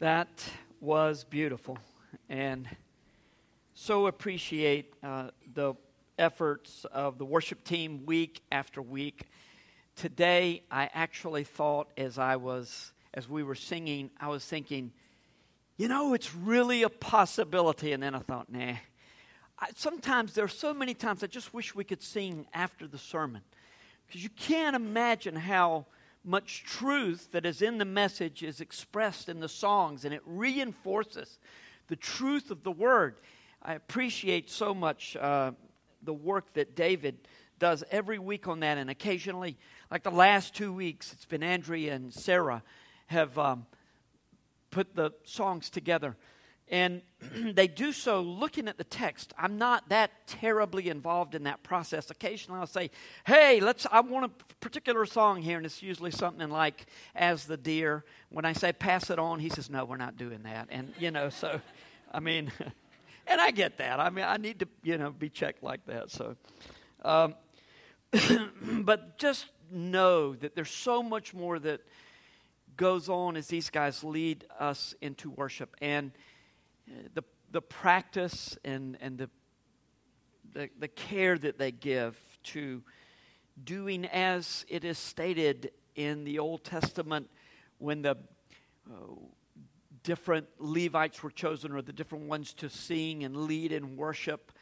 That was beautiful. And so appreciate uh, the efforts of the worship team week after week. Today, I actually thought as I was, as we were singing, I was thinking, you know, it's really a possibility. And then I thought, nah. I, sometimes, there are so many times I just wish we could sing after the sermon. Because you can't imagine how much truth that is in the message is expressed in the songs, and it reinforces the truth of the word. I appreciate so much uh, the work that David does every week on that, and occasionally, like the last two weeks, it's been Andrea and Sarah have um, put the songs together and they do so looking at the text. I'm not that terribly involved in that process. Occasionally I'll say, hey, let's, I want a particular song here, and it's usually something like As the Deer. When I say pass it on, he says, no, we're not doing that. And, you know, so, I mean, and I get that. I mean, I need to, you know, be checked like that. So, um, but just know that there's so much more that goes on as these guys lead us into worship. And, the, the practice and, and the, the, the care that they give to doing as it is stated in the Old Testament when the uh, different Levites were chosen or the different ones to sing and lead and worship.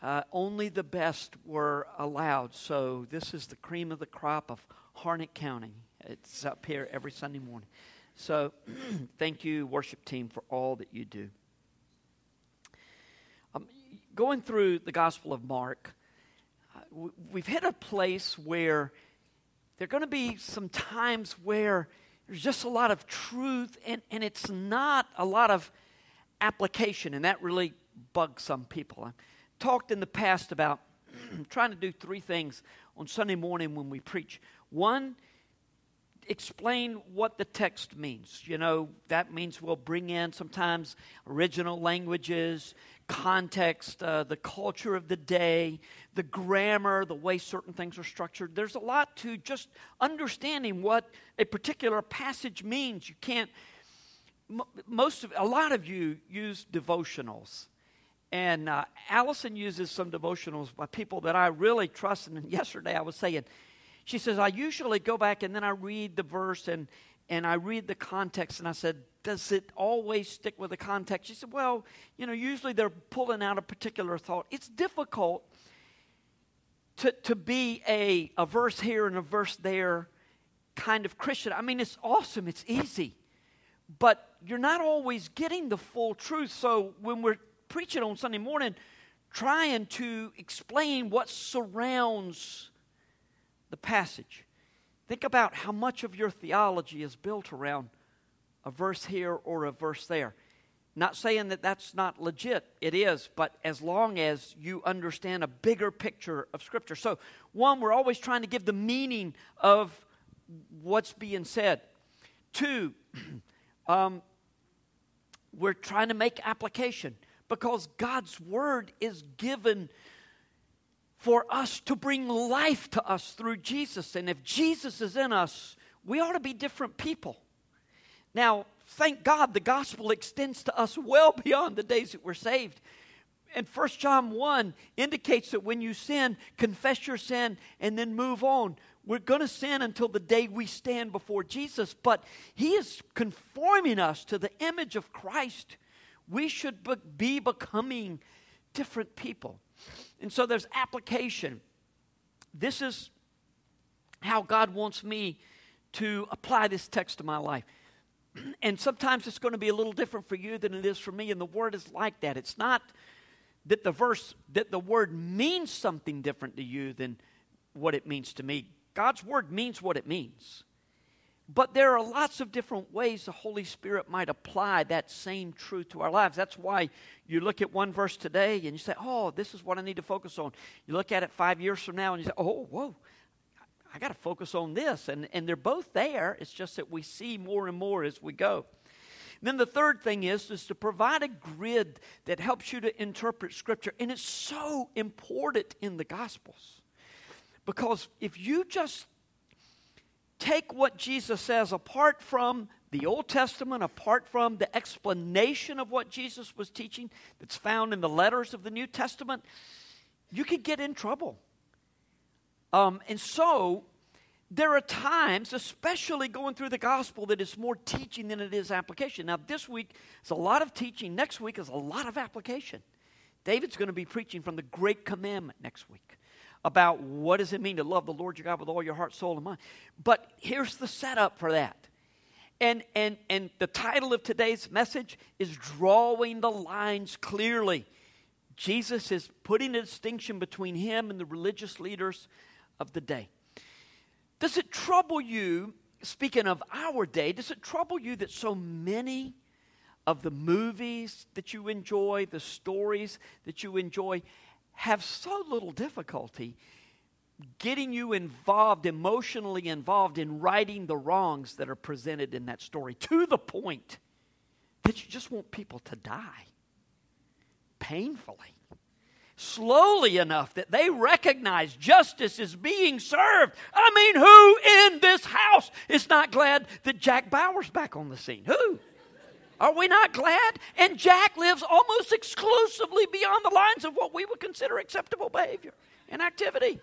Uh, only the best were allowed. So this is the cream of the crop of Harnett County. It's up here every Sunday morning. So thank you, worship team, for all that you do going through the Gospel of Mark, uh, we've hit a place where there are going to be some times where there's just a lot of truth and, and it's not a lot of application, and that really bugs some people. I've talked in the past about trying to do three things on Sunday morning when we preach. One, explain what the text means. You know, that means we'll bring in sometimes original languages, context, uh, the culture of the day, the grammar, the way certain things are structured. There's a lot to just understanding what a particular passage means. You can't, most of, a lot of you use devotionals. And uh, Allison uses some devotionals by people that I really trust. And yesterday I was saying, she says, I usually go back and then I read the verse and, and I read the context. And I said, does it always stick with the context? She said, Well, you know, usually they're pulling out a particular thought. It's difficult to, to be a, a verse here and a verse there kind of Christian. I mean, it's awesome, it's easy, but you're not always getting the full truth. So when we're preaching on Sunday morning, trying to explain what surrounds the passage, think about how much of your theology is built around a verse here or a verse there. Not saying that that's not legit, it is, but as long as you understand a bigger picture of Scripture. So, one, we're always trying to give the meaning of what's being said. Two, um, we're trying to make application because God's Word is given for us to bring life to us through Jesus. And if Jesus is in us, we ought to be different people. Now, thank God the gospel extends to us well beyond the days that we're saved. And 1 John 1 indicates that when you sin, confess your sin and then move on. We're going to sin until the day we stand before Jesus, but He is conforming us to the image of Christ. We should be becoming different people. And so there's application. This is how God wants me to apply this text to my life. and sometimes it's going to be a little different for you than it is for me and the word is like that it's not that the verse that the word means something different to you than what it means to me god's word means what it means but there are lots of different ways the holy spirit might apply that same truth to our lives that's why you look at one verse today and you say oh this is what i need to focus on you look at it five years from now and you say oh whoa I got to focus on this. And, and they're both there. It's just that we see more and more as we go. And then the third thing is, is to provide a grid that helps you to interpret Scripture. And it's so important in the Gospels. Because if you just take what Jesus says apart from the Old Testament, apart from the explanation of what Jesus was teaching that's found in the letters of the New Testament, you could get in trouble. Um, and so, there are times, especially going through the gospel, that it's more teaching than it is application. Now, this week is a lot of teaching. Next week is a lot of application. David's going to be preaching from the Great Commandment next week about what does it mean to love the Lord your God with all your heart, soul, and mind. But here's the setup for that. And, and, and the title of today's message is Drawing the Lines Clearly. Jesus is putting a distinction between him and the religious leaders of the day. Does it trouble you, speaking of our day, does it trouble you that so many of the movies that you enjoy, the stories that you enjoy, have so little difficulty getting you involved, emotionally involved in righting the wrongs that are presented in that story to the point that you just want people to die painfully slowly enough that they recognize justice is being served. I mean, who in this house is not glad that Jack Bauer's back on the scene? Who? Are we not glad? And Jack lives almost exclusively beyond the lines of what we would consider acceptable behavior and activity.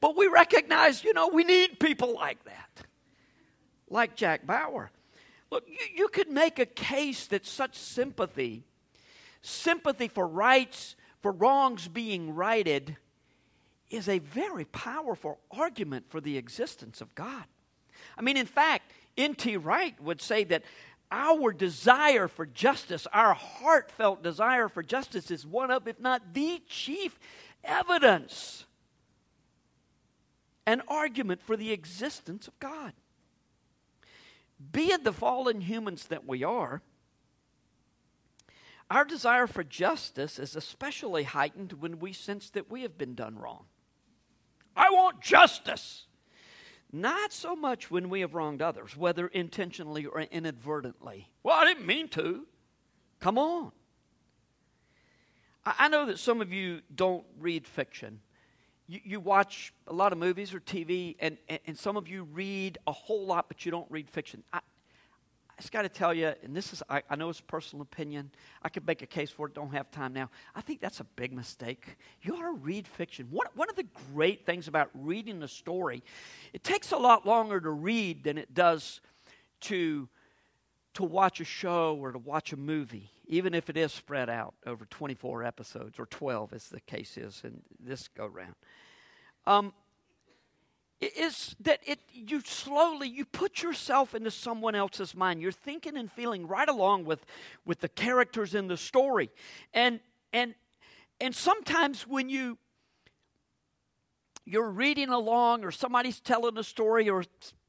But we recognize, you know, we need people like that, like Jack Bauer. Look, you, you could make a case that such sympathy, sympathy for rights for wrongs being righted is a very powerful argument for the existence of God. I mean, in fact, N.T. Wright would say that our desire for justice, our heartfelt desire for justice, is one of, if not the chief evidence, an argument for the existence of God. Being the fallen humans that we are, our desire for justice is especially heightened when we sense that we have been done wrong. I want justice. Not so much when we have wronged others, whether intentionally or inadvertently. Well, I didn't mean to. Come on. I know that some of you don't read fiction. You, you watch a lot of movies or TV, and, and, and, some of you read a whole lot, but you don't read fiction. I, I just got to tell you, and this is, I, I, know it's a personal opinion. I could make a case for it, don't have time now. I think that's a big mistake. You ought to read fiction. One, one of the great things about reading a story, it takes a lot longer to read than it does to, to watch a show or to watch a movie, even if it is spread out over 24 episodes or 12, as the case is in this go round. Um, is that it you slowly you put yourself into someone else's mind. You're thinking and feeling right along with with the characters in the story. And and and sometimes when you you're reading along or somebody's telling a story or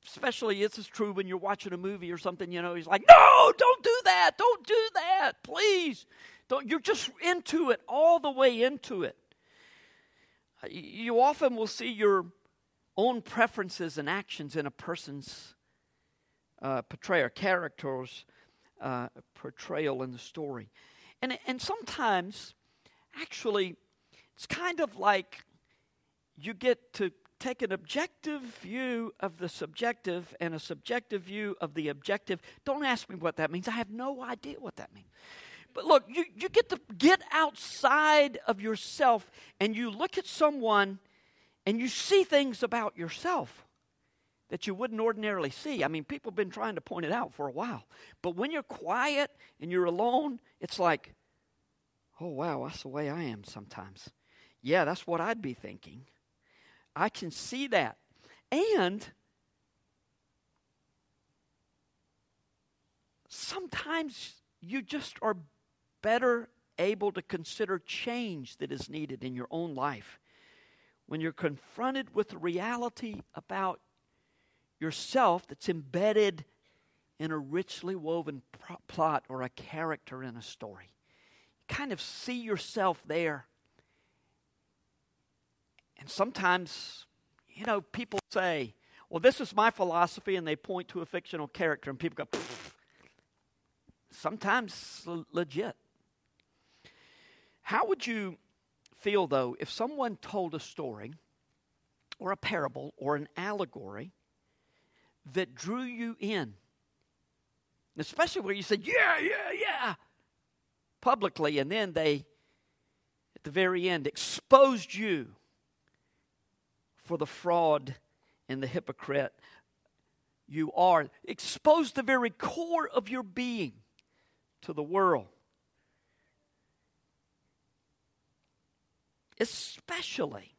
especially this is true when you're watching a movie or something you know he's like no don't do that. Don't do that. Please. Don't you're just into it all the way into it. You often will see your own preferences and actions in a person's uh, portrayal, character's uh, portrayal in the story. And, and sometimes, actually, it's kind of like you get to take an objective view of the subjective and a subjective view of the objective. Don't ask me what that means. I have no idea what that means. But look, you, you get to get outside of yourself and you look at someone and you see things about yourself that you wouldn't ordinarily see. I mean, people have been trying to point it out for a while. But when you're quiet and you're alone, it's like, oh, wow, that's the way I am sometimes. Yeah, that's what I'd be thinking. I can see that. And sometimes you just are better able to consider change that is needed in your own life when you're confronted with the reality about yourself that's embedded in a richly woven plot or a character in a story. You kind of see yourself there. And sometimes, you know, people say, well, this is my philosophy, and they point to a fictional character, and people go, Pfft. sometimes legit. How would you feel, though, if someone told a story or a parable or an allegory that drew you in especially where you said, yeah, yeah, yeah, publicly, and then they, at the very end, exposed you for the fraud and the hypocrite you are. Exposed the very core of your being to the world. Especially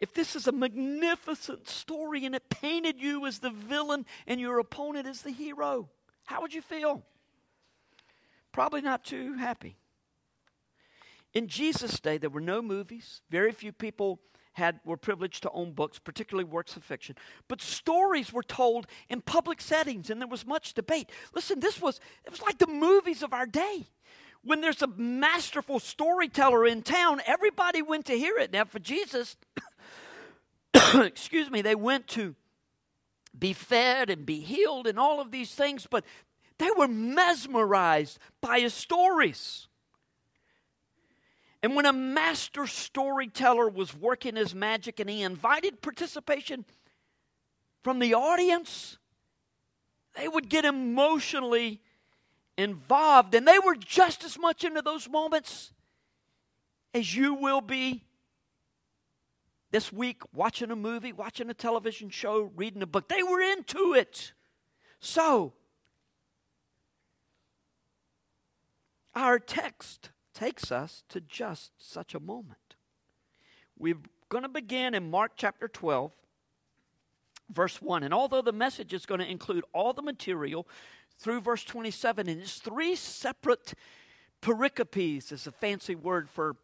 if this is a magnificent story and it painted you as the villain and your opponent as the hero, how would you feel? Probably not too happy. In Jesus' day, there were no movies. Very few people had were privileged to own books, particularly works of fiction. But stories were told in public settings, and there was much debate. Listen, this was it was like the movies of our day. When there's a masterful storyteller in town, everybody went to hear it. Now, for Jesus, excuse me, they went to be fed and be healed and all of these things, but they were mesmerized by his stories. And when a master storyteller was working his magic and he invited participation from the audience, they would get emotionally involved. And they were just as much into those moments as you will be this week watching a movie, watching a television show, reading a book. They were into it. So, our text takes us to just such a moment. We're going to begin in Mark chapter 12, verse 1. And although the message is going to include all the material through verse 27, and it's three separate pericopes, is a fancy word for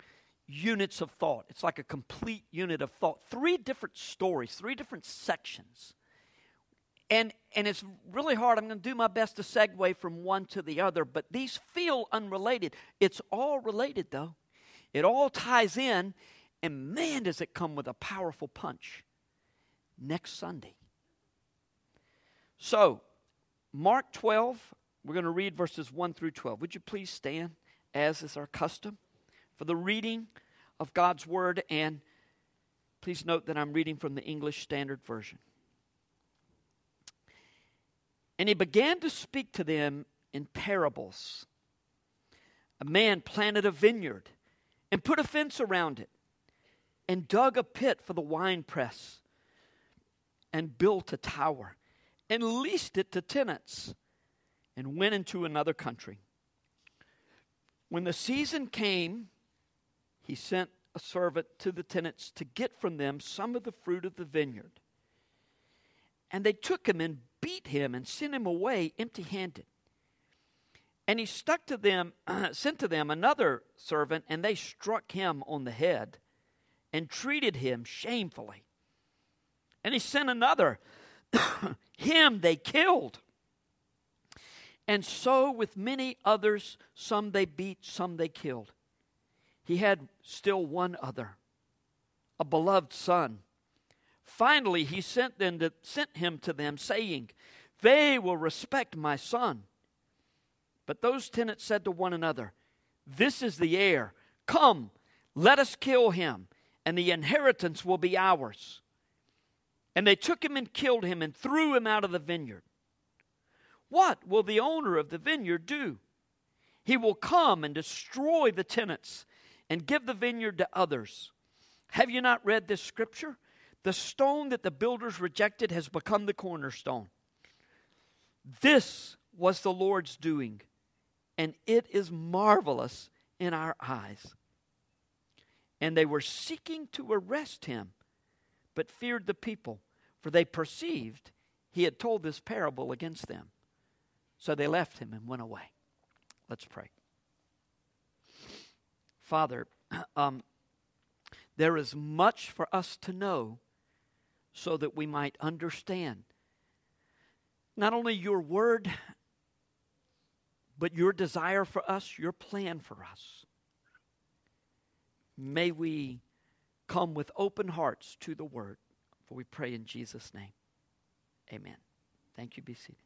units of thought. It's like a complete unit of thought. Three different stories, three different sections. And, and it's really hard. I'm going to do my best to segue from one to the other, but these feel unrelated. It's all related, though. It all ties in, and man, does it come with a powerful punch next Sunday. So, Mark 12, we're going to read verses 1 through 12. Would you please stand, as is our custom? for the reading of God's Word, and please note that I'm reading from the English Standard Version. And he began to speak to them in parables. A man planted a vineyard and put a fence around it, and dug a pit for the winepress, and built a tower, and leased it to tenants, and went into another country. When the season came, he sent a servant to the tenants to get from them some of the fruit of the vineyard. And they took him and beat him and sent him away empty handed. And he stuck to them, sent to them another servant, and they struck him on the head and treated him shamefully. And he sent another. him they killed. And so with many others, some they beat, some they killed he had still one other, a beloved son. Finally, he sent, them to, sent him to them, saying, They will respect my son. But those tenants said to one another, This is the heir. Come, let us kill him, and the inheritance will be ours. And they took him and killed him and threw him out of the vineyard. What will the owner of the vineyard do? He will come and destroy the tenants and give the vineyard to others. Have you not read this scripture? The stone that the builders rejected has become the cornerstone. This was the Lord's doing, and it is marvelous in our eyes. And they were seeking to arrest him, but feared the people, for they perceived he had told this parable against them. So they left him and went away. Let's pray. Father, um, there is much for us to know so that we might understand not only your word, but your desire for us, your plan for us. May we come with open hearts to the word, for we pray in Jesus' name. Amen. Thank you. Be seated.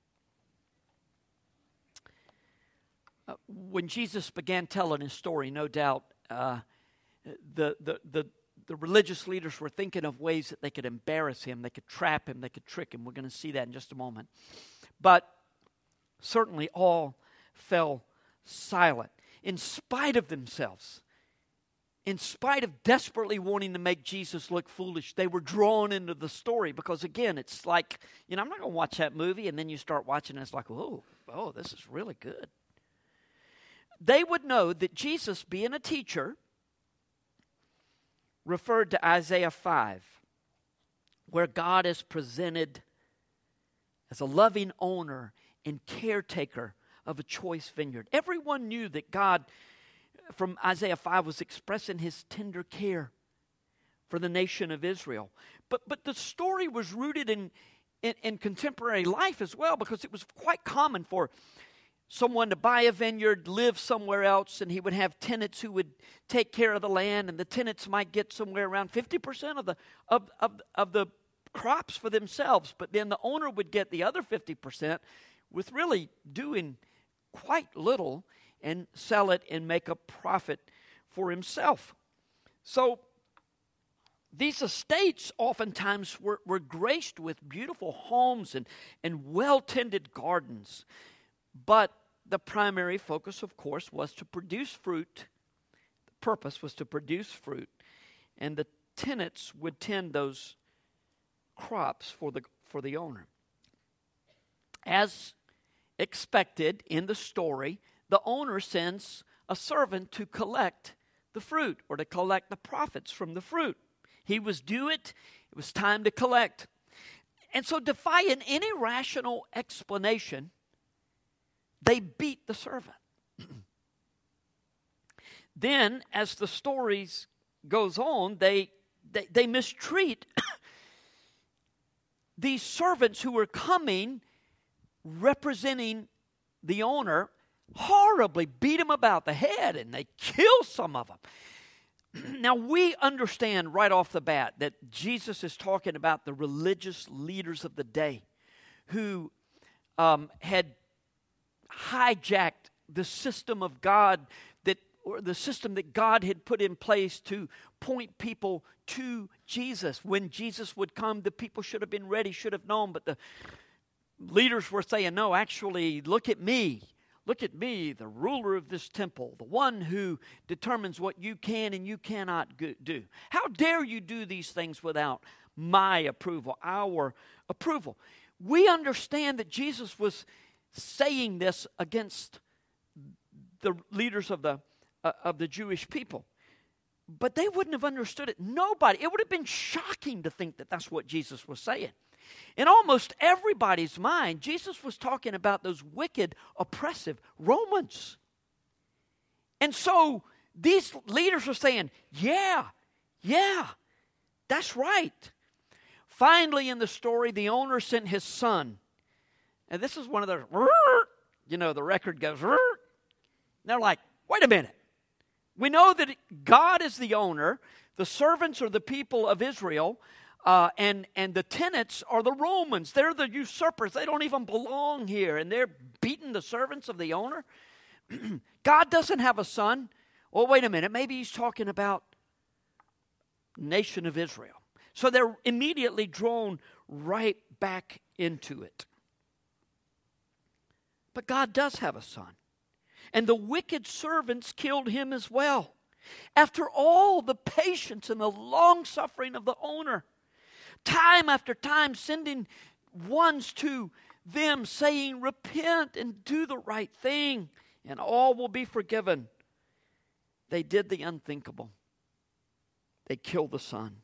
Uh, when Jesus began telling his story, no doubt uh, the, the, the, the religious leaders were thinking of ways that they could embarrass him, they could trap him, they could trick him. We're going to see that in just a moment. But certainly all fell silent in spite of themselves. In spite of desperately wanting to make Jesus look foolish, they were drawn into the story because, again, it's like, you know, I'm not going to watch that movie, and then you start watching, and it's like, oh, oh, this is really good. They would know that Jesus, being a teacher, referred to Isaiah 5, where God is presented as a loving owner and caretaker of a choice vineyard. Everyone knew that God, from Isaiah 5, was expressing his tender care for the nation of Israel. But, but the story was rooted in, in, in contemporary life as well because it was quite common for someone to buy a vineyard, live somewhere else, and he would have tenants who would take care of the land, and the tenants might get somewhere around 50% of the, of, of, of the crops for themselves, but then the owner would get the other 50% with really doing quite little and sell it and make a profit for himself. So these estates oftentimes were, were graced with beautiful homes and, and well tended gardens. But the primary focus, of course, was to produce fruit. The purpose was to produce fruit. And the tenants would tend those crops for the, for the owner. As expected in the story, the owner sends a servant to collect the fruit or to collect the profits from the fruit. He was due it, it was time to collect. And so, defying any rational explanation, they beat the servant. then, as the stories goes on, they, they, they mistreat these servants who were coming representing the owner horribly beat him about the head and they kill some of them. Now, we understand right off the bat that Jesus is talking about the religious leaders of the day who um, had hijacked the system of God that, or the system that God had put in place to point people to Jesus. When Jesus would come, the people should have been ready, should have known, but the leaders were saying, No, actually, look at me. Look at me, the ruler of this temple, the one who determines what you can and you cannot do. How dare you do these things without my approval, our approval? We understand that Jesus was saying this against the leaders of the, uh, of the Jewish people. But they wouldn't have understood it. Nobody, it would have been shocking to think that that's what Jesus was saying. In almost everybody's mind, Jesus was talking about those wicked, oppressive Romans. And so these leaders were saying, Yeah, yeah, that's right. Finally, in the story, the owner sent his son. And this is one of those, you know, the record goes, they're like, wait a minute. We know that God is the owner, the servants are the people of Israel, uh, and, and the tenants are the Romans. They're the usurpers. They don't even belong here. And they're beating the servants of the owner. God doesn't have a son. Well, wait a minute. Maybe he's talking about nation of Israel. So they're immediately drawn right back into it. But God does have a son. And the wicked servants killed him as well. After all the patience and the long suffering of the owner, time after time sending ones to them saying, Repent and do the right thing, and all will be forgiven. They did the unthinkable, they killed the son.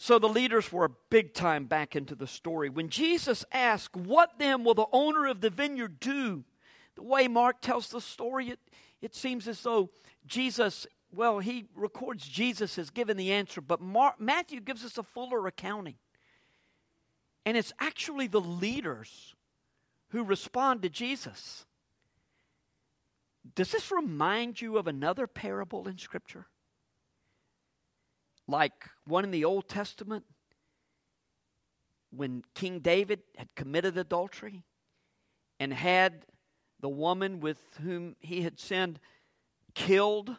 So the leaders were big time back into the story. When Jesus asked, What then will the owner of the vineyard do? The way Mark tells the story, it, it seems as though Jesus well, he records Jesus has given the answer, but Matthew gives us a fuller accounting. And it's actually the leaders who respond to Jesus. Does this remind you of another parable in Scripture? Like one in the Old Testament when King David had committed adultery and had the woman with whom he had sinned killed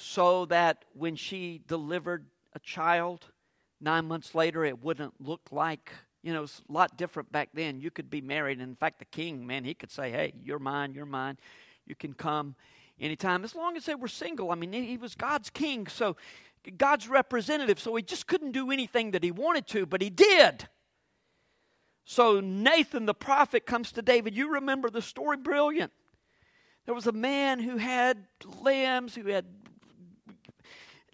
so that when she delivered a child, nine months later, it wouldn't look like You know, it's a lot different back then. You could be married, and in fact, the king, man, he could say, Hey, you're mine, you're mine. You can come anytime, as long as they were single. I mean, he was God's king, so God's representative, so he just couldn't do anything that he wanted to, but he did. So Nathan the prophet comes to David. You remember the story? Brilliant. There was a man who had lambs, who had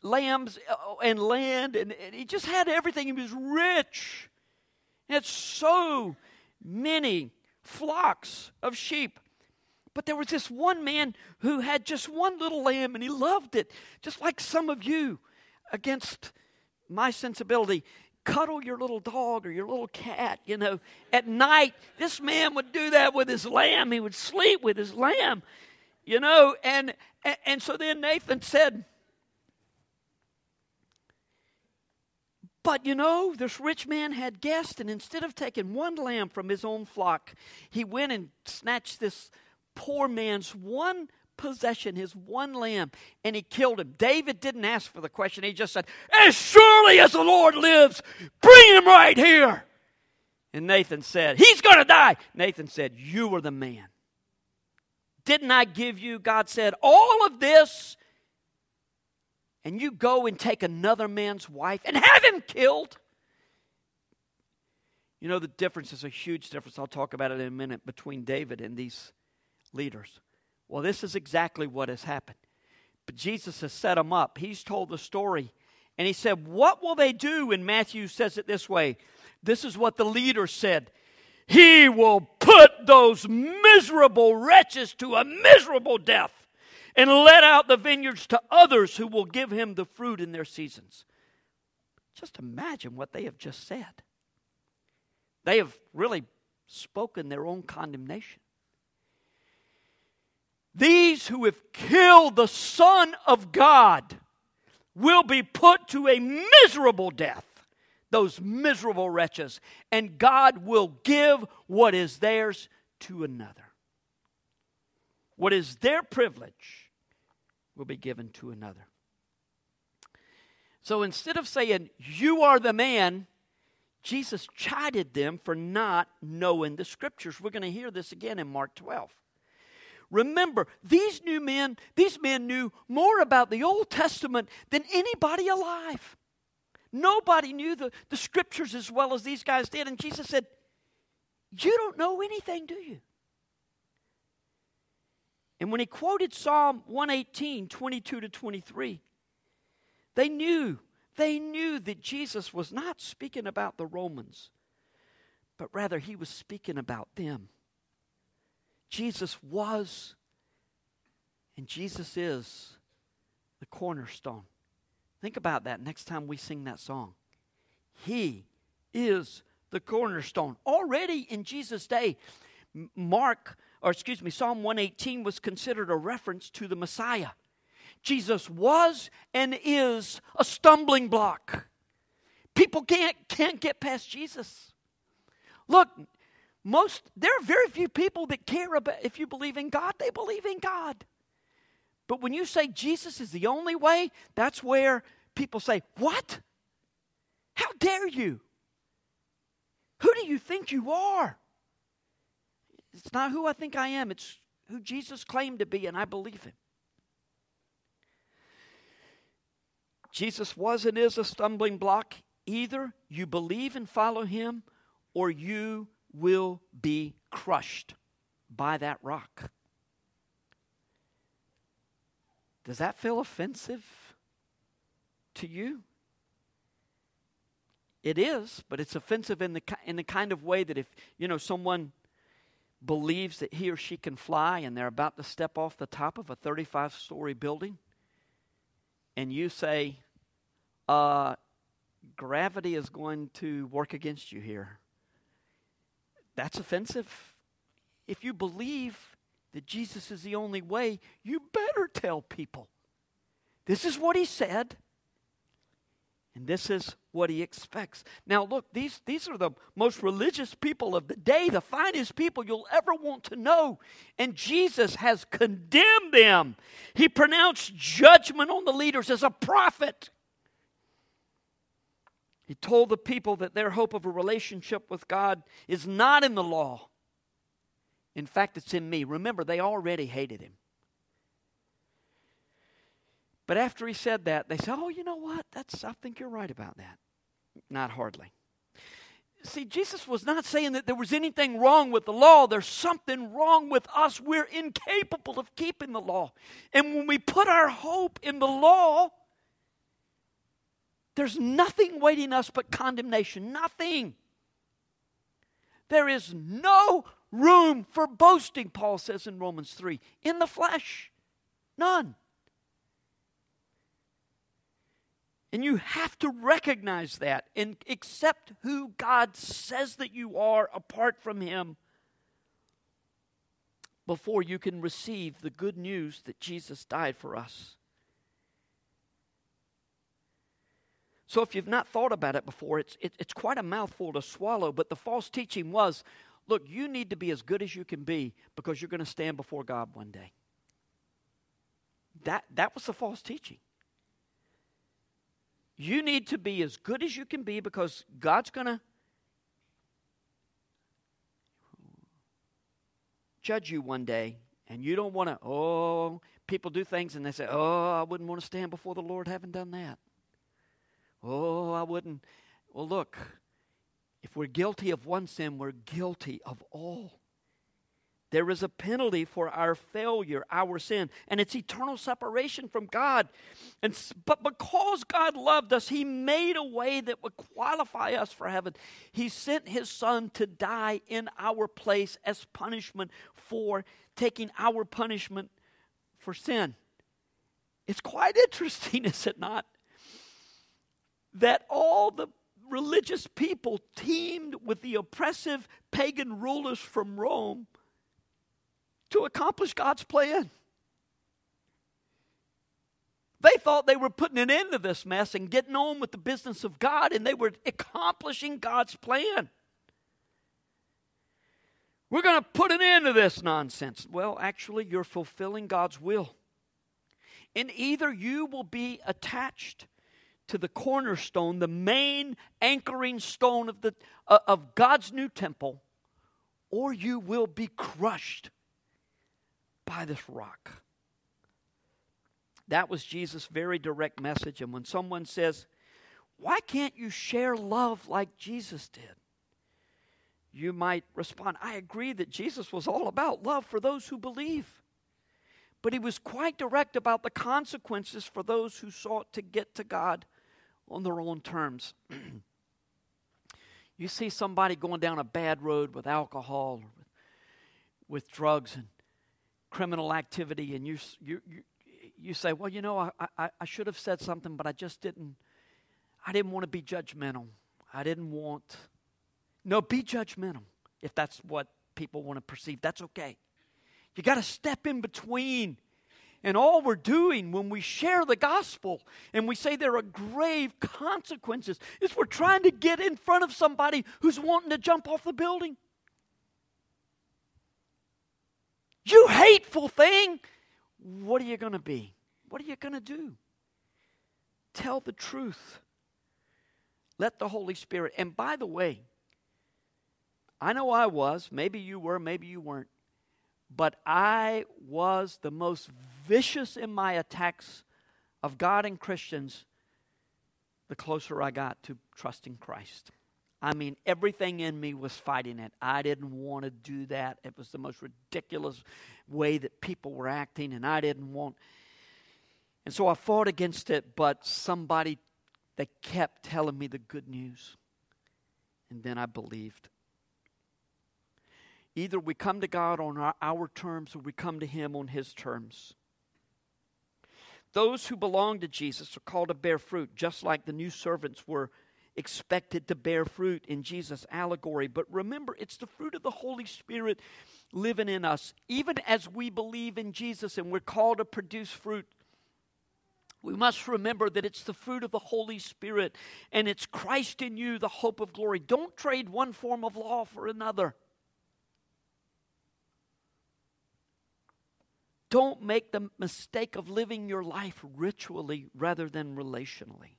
lambs uh, and land, and, he just had everything. He was rich. He had so many flocks of sheep. But there was this one man who had just one little lamb and he loved it, just like some of you against my sensibility. Cuddle your little dog or your little cat, you know. At night, this man would do that with his lamb. He would sleep with his lamb, you know. And, and so then Nathan said, But you know, this rich man had guests, and instead of taking one lamb from his own flock, he went and snatched this poor man's one possession, his one lamb, and he killed him. David didn't ask for the question. He just said, As surely as the Lord lives, bring him right here. And Nathan said, He's going to die. Nathan said, You are the man. Didn't I give you, God said, all of this and you go and take another man's wife and have him killed. You know, the difference is a huge difference. I'll talk about it in a minute between David and these leaders. Well, this is exactly what has happened. But Jesus has set them up. He's told the story. And he said, What will they do? And Matthew says it this way this is what the leader said He will put those miserable wretches to a miserable death and let out the vineyards to others who will give him the fruit in their seasons. Just imagine what they have just said. They have really spoken their own condemnation. These who have killed the Son of God will be put to a miserable death, those miserable wretches, and God will give what is theirs to another. What is their privilege will be given to another. So instead of saying, You are the man, Jesus chided them for not knowing the scriptures. We're going to hear this again in Mark 12. Remember, these new men, these men knew more about the Old Testament than anybody alive. Nobody knew the, the scriptures as well as these guys did. And Jesus said, You don't know anything, do you? And when he quoted Psalm 118, 22 to 23, they knew, they knew that Jesus was not speaking about the Romans, but rather he was speaking about them. Jesus was, and Jesus is the cornerstone. Think about that next time we sing that song. He is the cornerstone. Already in Jesus' day, Mark or excuse me, Psalm 118 was considered a reference to the Messiah. Jesus was and is a stumbling block. People can't, can't get past Jesus. Look, most there are very few people that care about if you believe in God, they believe in God. But when you say Jesus is the only way, that's where people say, What? How dare you? Who do you think you are? It's not who I think I am, it's who Jesus claimed to be, and I believe him. Jesus was and is a stumbling block. Either you believe and follow him, or you will be crushed by that rock. Does that feel offensive to you? It is, but it's offensive in the, in the kind of way that if, you know, someone believes that he or she can fly and they're about to step off the top of a 35 story building, and you say, uh, gravity is going to work against you here. That's offensive. If you believe that Jesus is the only way, you better tell people. This is what he said. And this is what he expects. Now, look, these, these are the most religious people of the day, the finest people you'll ever want to know. And Jesus has condemned them. He pronounced judgment on the leaders as a prophet. He told the people that their hope of a relationship with God is not in the law. In fact, it's in me. Remember, they already hated him. But after he said that, they said, Oh, you know what? That's I think you're right about that. Not hardly. See, Jesus was not saying that there was anything wrong with the law. There's something wrong with us. We're incapable of keeping the law. And when we put our hope in the law, there's nothing waiting us but condemnation. Nothing. There is no room for boasting, Paul says in Romans 3, in the flesh. None. And you have to recognize that and accept who God says that you are apart from Him before you can receive the good news that Jesus died for us. So, if you've not thought about it before, it's, it, it's quite a mouthful to swallow. But the false teaching was look, you need to be as good as you can be because you're going to stand before God one day. That, that was the false teaching. You need to be as good as you can be because God's going to judge you one day. And you don't want to, oh, people do things and they say, oh, I wouldn't want to stand before the Lord having done that. Oh, I wouldn't. Well, look, if we're guilty of one sin, we're guilty of all. There is a penalty for our failure, our sin, and it's eternal separation from God. And, but because God loved us, He made a way that would qualify us for heaven. He sent His Son to die in our place as punishment for taking our punishment for sin. It's quite interesting, is it not? That all the religious people teamed with the oppressive pagan rulers from Rome to accomplish God's plan. They thought they were putting an end to this mess and getting on with the business of God, and they were accomplishing God's plan. We're going to put an end to this nonsense. Well, actually, you're fulfilling God's will. And either you will be attached to the cornerstone, the main anchoring stone of, the, uh, of God's new temple, or you will be crushed by this rock. That was Jesus' very direct message. And when someone says, Why can't you share love like Jesus did? You might respond, I agree that Jesus was all about love for those who believe. But he was quite direct about the consequences for those who sought to get to God on their own terms. you see somebody going down a bad road with alcohol or with, drugs and criminal activity and you, you, you, you say, well, you know, I, I, I should have said something, but I just didn't. I didn't want to be judgmental. I didn't want. No, be judgmental if that's what people want to perceive. That's okay. You got to step in between. And all we're doing when we share the gospel and we say there are grave consequences is we're trying to get in front of somebody who's wanting to jump off the building. You hateful thing. What are you going to be? What are you going to do? Tell the truth. Let the Holy Spirit. And by the way, I know I was. Maybe you were, maybe you weren't. But I was the most vicious in my attacks of God and Christians the closer I got to trusting Christ. I mean, everything in me was fighting it. I didn't want to do that. It was the most ridiculous way that people were acting, and I didn't want. And so I fought against it, but somebody they kept telling me the good news. And then I believed. Either we come to God on our, our terms or we come to Him on His terms. Those who belong to Jesus are called to bear fruit, just like the new servants were expected to bear fruit in Jesus' allegory. But remember, it's the fruit of the Holy Spirit living in us. Even as we believe in Jesus and we're called to produce fruit, we must remember that it's the fruit of the Holy Spirit and it's Christ in you, the hope of glory. Don't trade one form of law for another. Don't make the mistake of living your life ritually rather than relationally.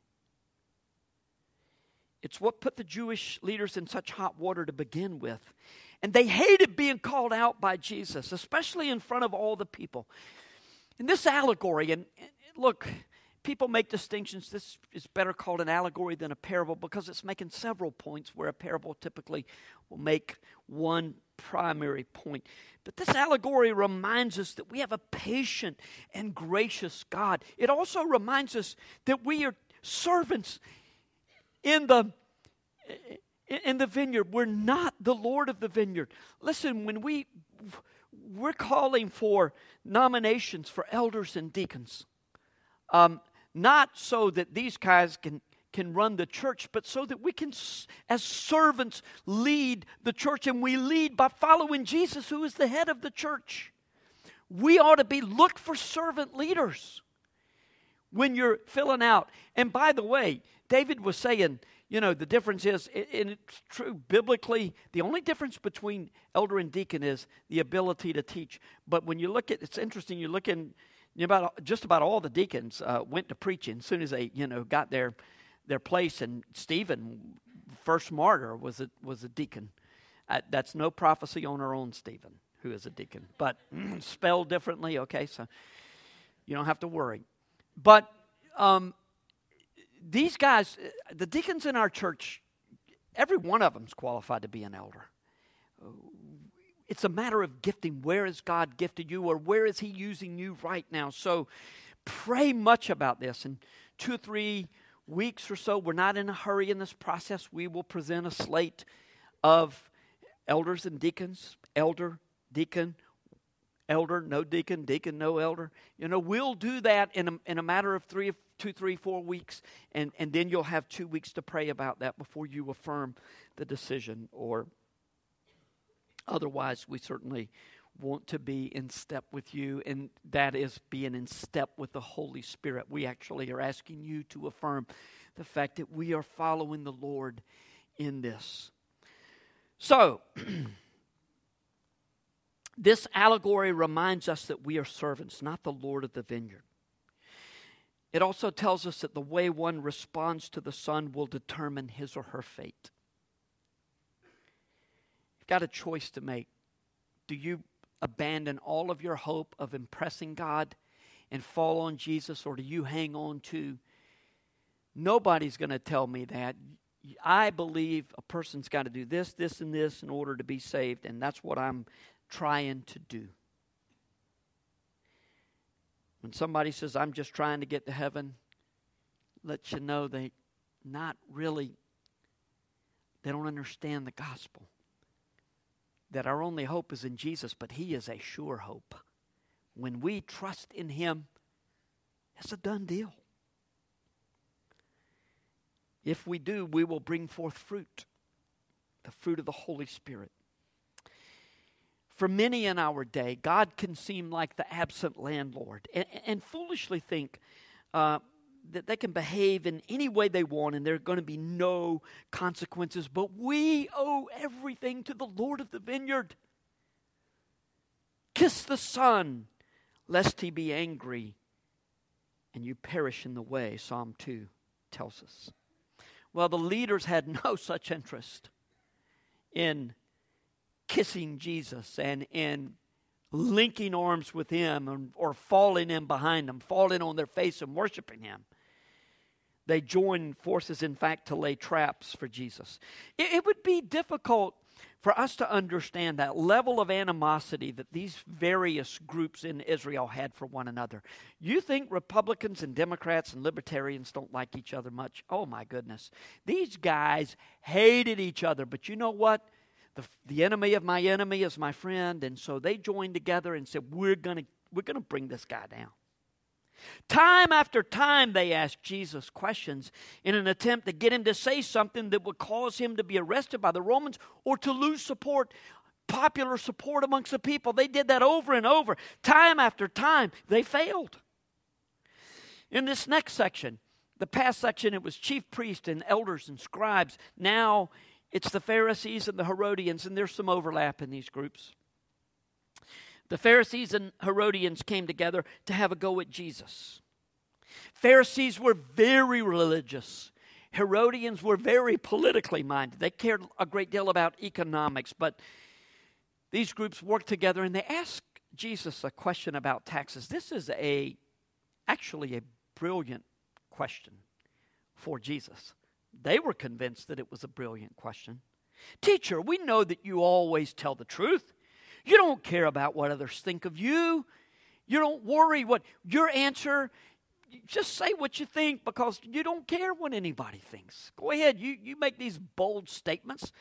It's what put the Jewish leaders in such hot water to begin with. And they hated being called out by Jesus, especially in front of all the people. In this allegory, and, and look, people make distinctions. This is better called an allegory than a parable because it's making several points where a parable typically will make one primary point. But this allegory reminds us that we have a patient and gracious God. It also reminds us that we are servants in the in the vineyard. We're not the Lord of the vineyard. Listen, when we we're calling for nominations for elders and deacons, um, not so that these guys can can run the church, but so that we can, as servants, lead the church. And we lead by following Jesus, who is the head of the church. We ought to be look for servant leaders when you're filling out. And by the way, David was saying, you know, the difference is, and it's true biblically, the only difference between elder and deacon is the ability to teach. But when you look at, it's interesting, you look in, about just about all the deacons uh, went to preaching as soon as they, you know, got their their place. And Stephen, first martyr, was a was a deacon. Uh, that's no prophecy on our own Stephen, who is a deacon, but spelled differently. Okay, so you don't have to worry. But um, these guys, uh, the deacons in our church, every one of them is qualified to be an elder. Uh, it's a matter of gifting. Where has God gifted you, or where is He using you right now? So pray much about this. In two or three weeks or so, we're not in a hurry in this process. We will present a slate of elders and deacons, elder, deacon, elder, no deacon, deacon, no elder. You know, we'll do that in a, in a matter of three, two, three, four weeks, and, and then you'll have two weeks to pray about that before you affirm the decision. Or otherwise, we certainly want to be in step with you, and that is being in step with the Holy Spirit. We actually are asking you to affirm the fact that we are following the Lord in this. So, This allegory reminds us that we are servants, not the Lord of the vineyard. It also tells us that the way one responds to the Son will determine his or her fate. You've got a choice to make. Do you abandon all of your hope of impressing God and fall on Jesus, or do you hang on to nobody's going to tell me that? I believe a person's got to do this, this, and this in order to be saved, and that's what I'm trying to do. When somebody says, I'm just trying to get to heaven, let you know they not really, they don't understand the gospel. That our only hope is in Jesus, but He is a sure hope. When we trust in Him, it's a done deal. If we do, we will bring forth fruit, the fruit of the Holy Spirit. For many in our day, God can seem like the absent landlord and, and foolishly think uh, that they can behave in any way they want and there are going to be no consequences. But we owe everything to the Lord of the vineyard. Kiss the Son, lest he be angry and you perish in the way, Psalm 2 tells us. Well, the leaders had no such interest in kissing Jesus and, and linking arms with him and, or falling in behind him, falling on their face and worshiping him. They joined forces, in fact, to lay traps for Jesus. It, it would be difficult for us to understand that level of animosity that these various groups in Israel had for one another. You think Republicans and Democrats and libertarians don't like each other much? Oh my goodness. These guys hated each other, but you know what? The, the enemy of my enemy is my friend. And so they joined together and said, We're going to we're going to bring this guy down. Time after time, they asked Jesus questions in an attempt to get him to say something that would cause him to be arrested by the Romans or to lose support, popular support amongst the people. They did that over and over, time after time. They failed. In this next section, the past section, it was chief priests and elders and scribes. Now it's the Pharisees and the Herodians, and there's some overlap in these groups. The Pharisees and Herodians came together to have a go at Jesus. Pharisees were very religious, Herodians were very politically minded. They cared a great deal about economics, but these groups worked together and they asked Jesus a question about taxes. This is a actually a brilliant question for Jesus. They were convinced that it was a brilliant question. Teacher, we know that you always tell the truth. You don't care about what others think of you. You don't worry what your answer just say what you think because you don't care what anybody thinks. Go ahead, you, you make these bold statements.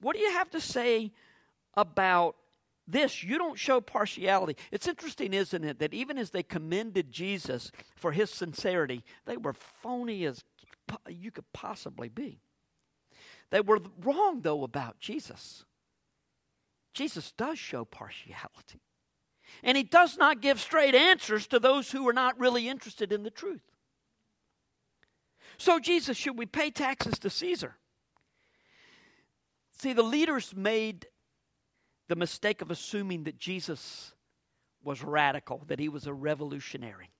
What do you have to say about this? You don't show partiality. It's interesting, isn't it, that even as they commended Jesus for his sincerity, they were phony as you could possibly be. They were wrong, though, about Jesus. Jesus does show partiality. And he does not give straight answers to those who are not really interested in the truth. So, Jesus, should we pay taxes to Caesar? See, the leaders made the mistake of assuming that Jesus was radical, that he was a revolutionary,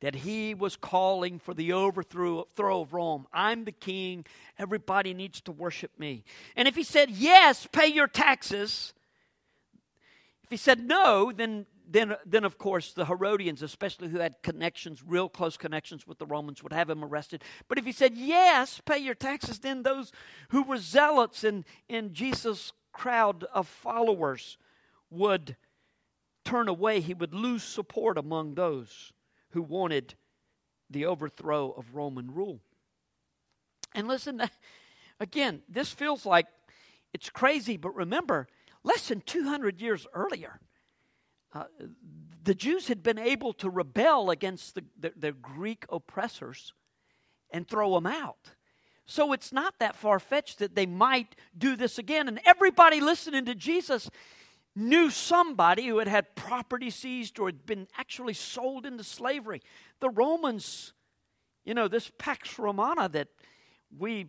that he was calling for the overthrow of Rome. I'm the king, everybody needs to worship me. And if he said, Yes, pay your taxes, if he said no, then, then, then of course the Herodians, especially who had connections, real close connections with the Romans, would have him arrested. But if he said yes, pay your taxes, then those who were zealots in, in Jesus' crowd of followers would turn away. He would lose support among those who wanted the overthrow of Roman rule. And listen, again, this feels like it's crazy, but remember, less than 200 years earlier, uh, the Jews had been able to rebel against the, the, the Greek oppressors and throw them out. So it's not that far fetched that they might do this again. And everybody listening to Jesus knew somebody who had had property seized or had been actually sold into slavery. The Romans, you know, this Pax Romana that we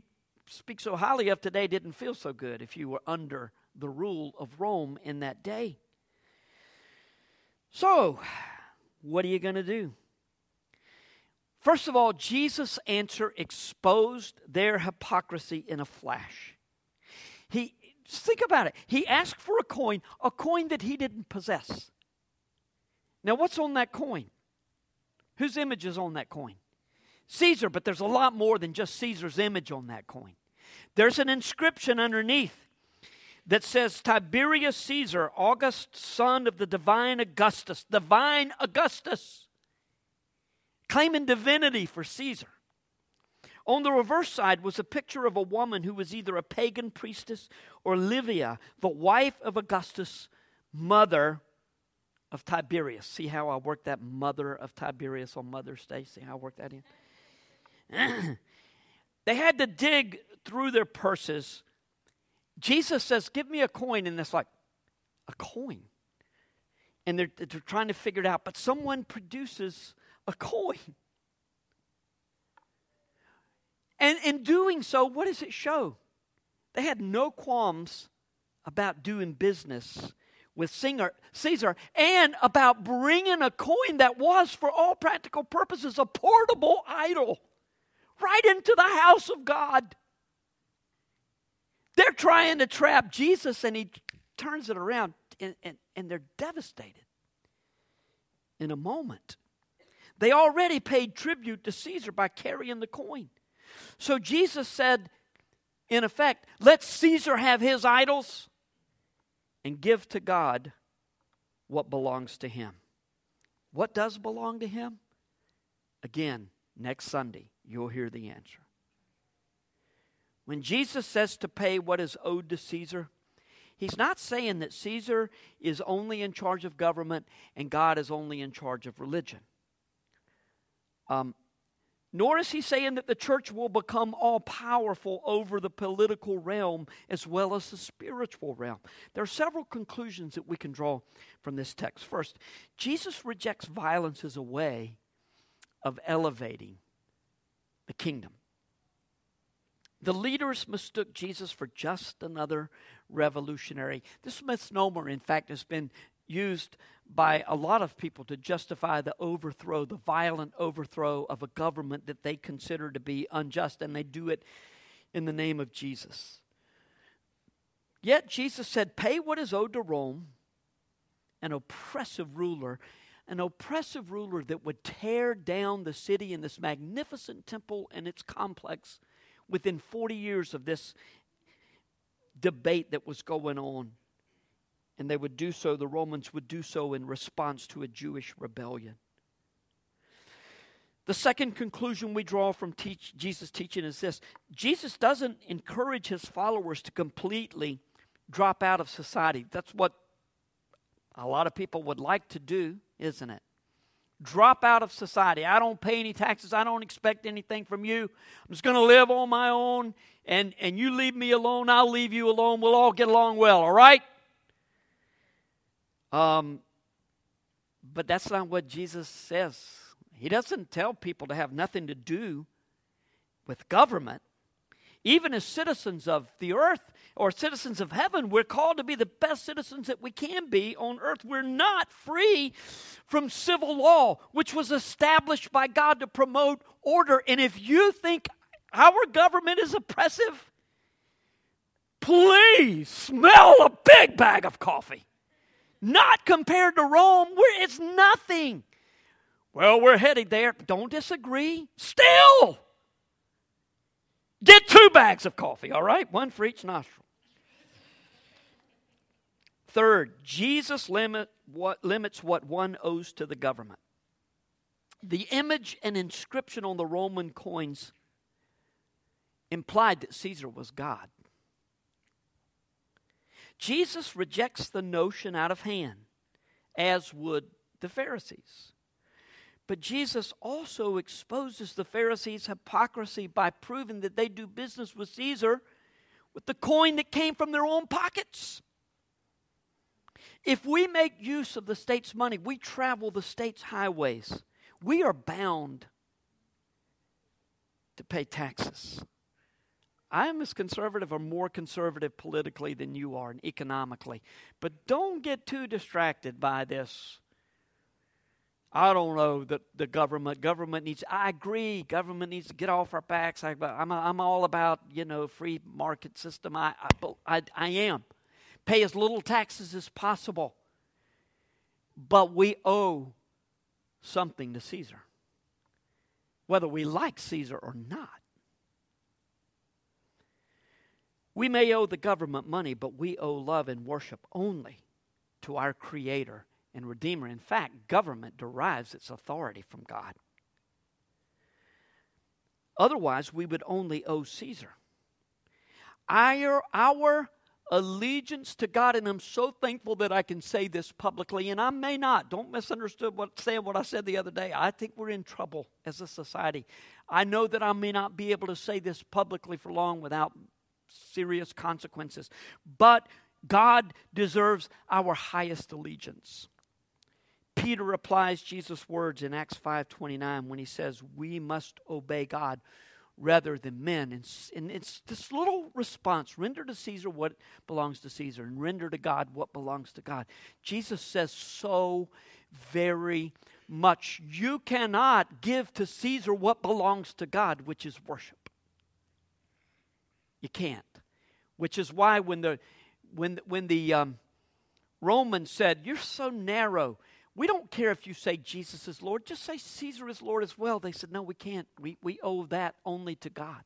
speak so highly of today didn't feel so good if you were under the rule of Rome in that day. So, what are you going to do? First of all, Jesus' answer exposed their hypocrisy in a flash. He think about it. He asked for a coin, a coin that he didn't possess. Now, what's on that coin? Whose image is on that coin? Caesar, but there's a lot more than just Caesar's image on that coin. There's an inscription underneath that says Tiberius Caesar, August, son of the divine Augustus, divine Augustus, claiming divinity for Caesar. On the reverse side was a picture of a woman who was either a pagan priestess or Livia, the wife of Augustus, mother of Tiberius. See how I worked that mother of Tiberius on Mother's Day? See how I worked that in? they had to dig through their purses Jesus says, Give me a coin. And it's like, A coin? And they're, they're trying to figure it out. But someone produces a coin. And in doing so, what does it show? They had no qualms about doing business with Caesar and about bringing a coin that was, for all practical purposes, a portable idol right into the house of God. They're trying to trap Jesus, and he turns it around, and, and, and they're devastated in a moment. They already paid tribute to Caesar by carrying the coin. So Jesus said, in effect, let Caesar have his idols and give to God what belongs to him. What does belong to him? Again, next Sunday, you'll hear the answer. When Jesus says to pay what is owed to Caesar, he's not saying that Caesar is only in charge of government and God is only in charge of religion. Um, nor is he saying that the church will become all powerful over the political realm as well as the spiritual realm. There are several conclusions that we can draw from this text. First, Jesus rejects violence as a way of elevating the kingdom. The leaders mistook Jesus for just another revolutionary. This misnomer, in fact, has been used by a lot of people to justify the overthrow, the violent overthrow of a government that they consider to be unjust, and they do it in the name of Jesus. Yet Jesus said, Pay what is owed to Rome, an oppressive ruler, an oppressive ruler that would tear down the city and this magnificent temple and its complex within 40 years of this debate that was going on. And they would do so, the Romans would do so in response to a Jewish rebellion. The second conclusion we draw from teach, Jesus' teaching is this Jesus doesn't encourage his followers to completely drop out of society. That's what a lot of people would like to do, isn't it? Drop out of society. I don't pay any taxes. I don't expect anything from you. I'm just going to live on my own, and, and you leave me alone. I'll leave you alone. We'll all get along well, all right? Um, but that's not what Jesus says. He doesn't tell people to have nothing to do with government. Even as citizens of the earth or citizens of heaven, we're called to be the best citizens that we can be on earth. We're not free from civil law, which was established by God to promote order. And if you think our government is oppressive, please smell a big bag of coffee. Not compared to Rome, where it's nothing. Well, we're headed there. Don't disagree. Still, Get two bags of coffee, all right? One for each nostril. Third, Jesus limit what, limits what one owes to the government. The image and inscription on the Roman coins implied that Caesar was God. Jesus rejects the notion out of hand, as would the Pharisees. But Jesus also exposes the Pharisees' hypocrisy by proving that they do business with Caesar with the coin that came from their own pockets. If we make use of the state's money, we travel the state's highways, we are bound to pay taxes. I am as conservative or more conservative politically than you are and economically. But don't get too distracted by this I don't know that the government government needs. I agree, government needs to get off our backs. I, am I'm all about you know free market system. I, I I am pay as little taxes as possible, but we owe something to Caesar, whether we like Caesar or not. We may owe the government money, but we owe love and worship only to our Creator and Redeemer. In fact, government derives its authority from God. Otherwise, we would only owe Caesar. Our, our allegiance to God, and I'm so thankful that I can say this publicly, and I may not. Don't misunderstand what saying what I said the other day. I think we're in trouble as a society. I know that I may not be able to say this publicly for long without serious consequences, but God deserves our highest allegiance. Peter applies Jesus' words in Acts 5:29 when he says, "We must obey God rather than men." And, and it's this little response: render to Caesar what belongs to Caesar, and render to God what belongs to God. Jesus says so very much. You cannot give to Caesar what belongs to God, which is worship. You can't. Which is why when the when when the um, Romans said, "You're so narrow." We don't care if you say Jesus is Lord, just say Caesar is Lord as well. They said, No, we can't. We, we owe that only to God.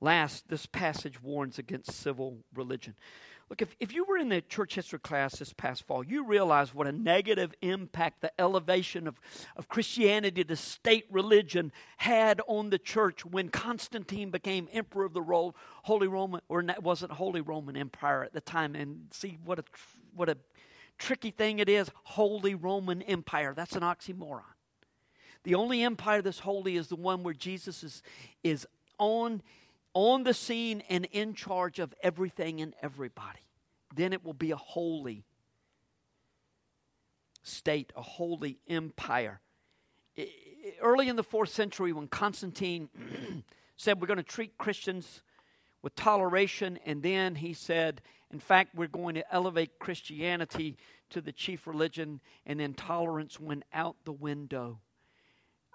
Last, this passage warns against civil religion. Look, if, if you were in the church history class this past fall, you realize what a negative impact the elevation of, of Christianity to state religion had on the church when Constantine became emperor of the Holy Roman, or it wasn't Holy Roman Empire at the time. And see what a, what a tricky thing it is Holy Roman Empire. That's an oxymoron. The only empire that's holy is the one where Jesus is, is on, on the scene and in charge of everything and everybody. Then it will be a holy state, a holy empire. Early in the fourth century, when Constantine said we're going to treat Christians with toleration, and then he said, in fact, we're going to elevate Christianity to the chief religion, and then tolerance went out the window.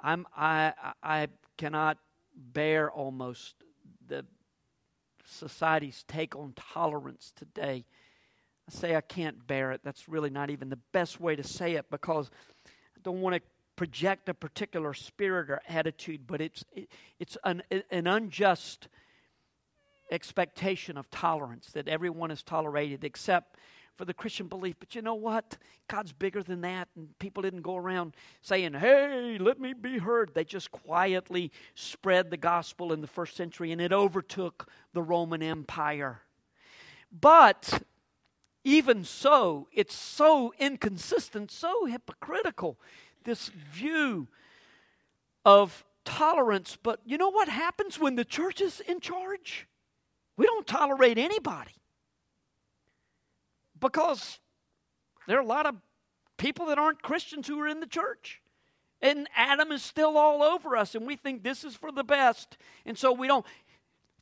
I'm, I, I cannot bear almost the society's take on tolerance today. I say I can't bear it. That's really not even the best way to say it because I don't want to project a particular spirit or attitude, but it's, it, it's an, an unjust expectation of tolerance that everyone is tolerated except for the Christian belief. But you know what? God's bigger than that. And people didn't go around saying, hey, let me be heard. They just quietly spread the gospel in the first century and it overtook the Roman Empire. But even so, it's so inconsistent, so hypocritical this view of tolerance. But you know what happens when the church is in charge? We don't tolerate anybody because there are a lot of people that aren't Christians who are in the church. And Adam is still all over us, and we think this is for the best. And so we don't.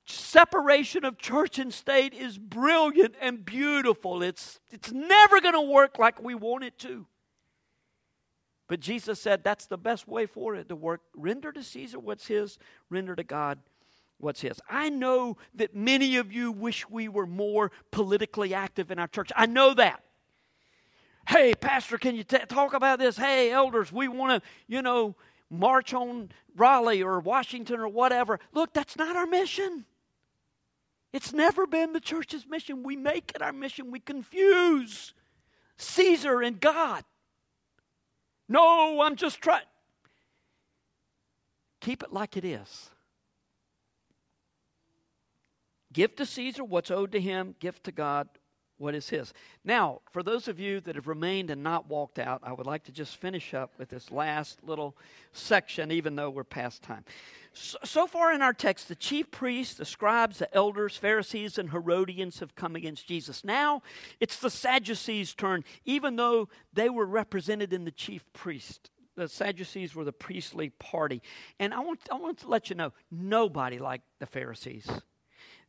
Separation of church and state is brilliant and beautiful. It's, it's never going to work like we want it to. But Jesus said that's the best way for it to work. Render to Caesar what's his, render to God what's his. I know that many of you wish we were more politically active in our church. I know that. Hey, Pastor, can you t- talk about this? Hey, elders, we want to, you know, march on Raleigh or Washington or whatever. Look, that's not our mission. It's never been the church's mission. We make it our mission. We confuse Caesar and God. No, I'm just trying. Keep it like it is. Give to Caesar what's owed to him, give to God what is his. Now, for those of you that have remained and not walked out, I would like to just finish up with this last little section, even though we're past time. So, so, far in our text, the chief priests, the scribes, the elders, Pharisees, and Herodians have come against Jesus. Now it's the Sadducees' turn, even though they were represented in the chief priest. The Sadducees were the priestly party. And I want, I want to let you know nobody liked the Pharisees.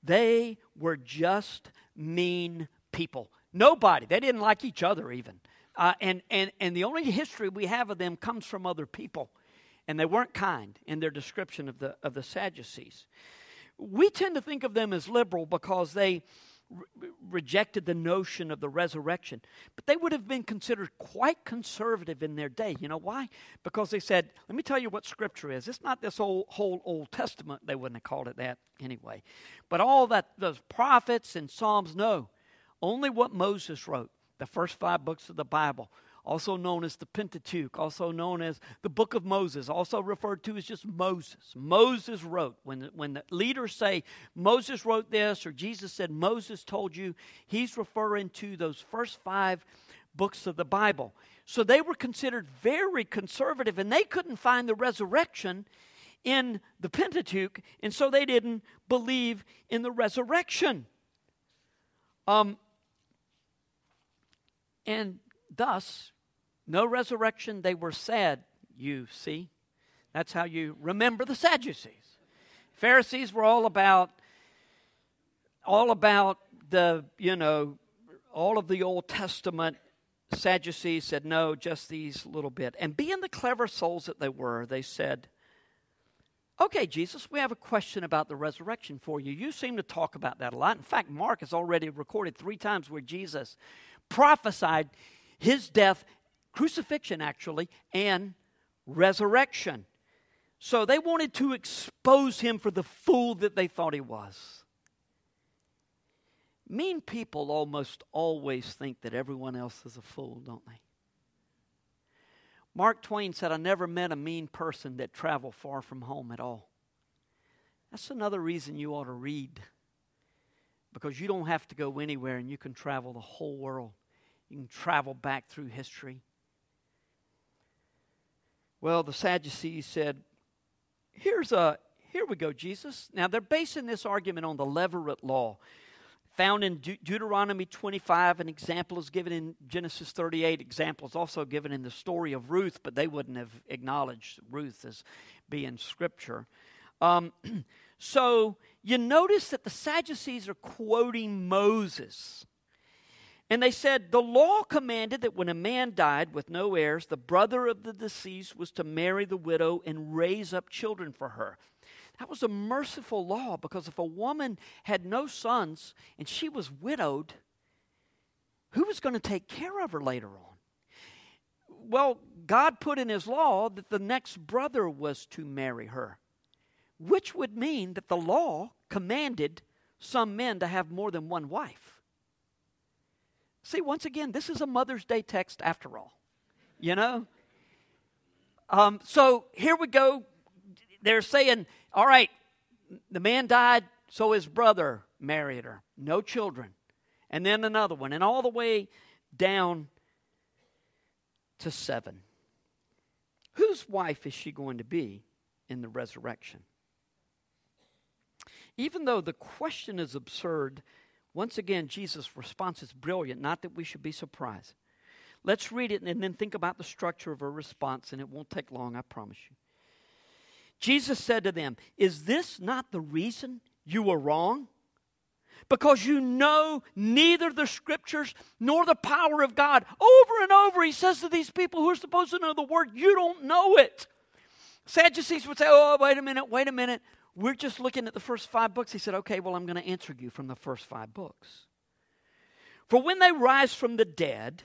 They were just mean people. Nobody. They didn't like each other even. Uh, and, and, and the only history we have of them comes from other people and they weren't kind in their description of the, of the Sadducees. We tend to think of them as liberal because they re- rejected the notion of the resurrection, but they would have been considered quite conservative in their day. You know why? Because they said, let me tell you what Scripture is. It's not this old, whole Old Testament, they wouldn't have called it that anyway, but all that, those prophets and Psalms, no. Only what Moses wrote, the first five books of the Bible also known as the Pentateuch, also known as the Book of Moses, also referred to as just Moses. Moses wrote. When, when the leaders say Moses wrote this or Jesus said Moses told you, he's referring to those first five books of the Bible. So they were considered very conservative and they couldn't find the resurrection in the Pentateuch, and so they didn't believe in the resurrection. Um, and thus, no resurrection, they were sad, you see. That's how you remember the Sadducees. Pharisees were all about all about the, you know, all of the Old Testament. Sadducees said, no, just these little bit. And being the clever souls that they were, they said, Okay, Jesus, we have a question about the resurrection for you. You seem to talk about that a lot. In fact, Mark has already recorded three times where Jesus prophesied his death crucifixion, actually, and resurrection. So they wanted to expose him for the fool that they thought he was. Mean people almost always think that everyone else is a fool, don't they? Mark Twain said, I never met a mean person that traveled far from home at all. That's another reason you ought to read. Because you don't have to go anywhere and you can travel the whole world. You can travel back through history. Well, the Sadducees said, Here's a here we go, Jesus. Now they're basing this argument on the Levirate law. Found in De- Deuteronomy 25, an example is given in Genesis 38. Example is also given in the story of Ruth, but they wouldn't have acknowledged Ruth as being scripture. Um, So you notice that the Sadducees are quoting Moses. And they said, The law commanded that when a man died with no heirs, the brother of the deceased was to marry the widow and raise up children for her. That was a merciful law because if a woman had no sons and she was widowed, who was going to take care of her later on? Well, God put in his law that the next brother was to marry her, which would mean that the law commanded some men to have more than one wife. See, once again, this is a Mother's Day text after all. You know? Um, so here we go. They're saying, all right, the man died, so his brother married her. No children. And then another one. And all the way down to seven. Whose wife is she going to be in the resurrection? Even though the question is absurd, once again, Jesus' response is brilliant, not that we should be surprised. Let's read it and then think about the structure of her response, and it won't take long, I promise you. Jesus said to them, Is this not the reason you were wrong? Because you know neither the scriptures nor the power of God. Over and over, he says to these people who are supposed to know the word, You don't know it. Sadducees would say, Oh, wait a minute, wait a minute. We're just looking at the first five books. He said, Okay, well, I'm going to answer you from the first five books. For when they rise from the dead,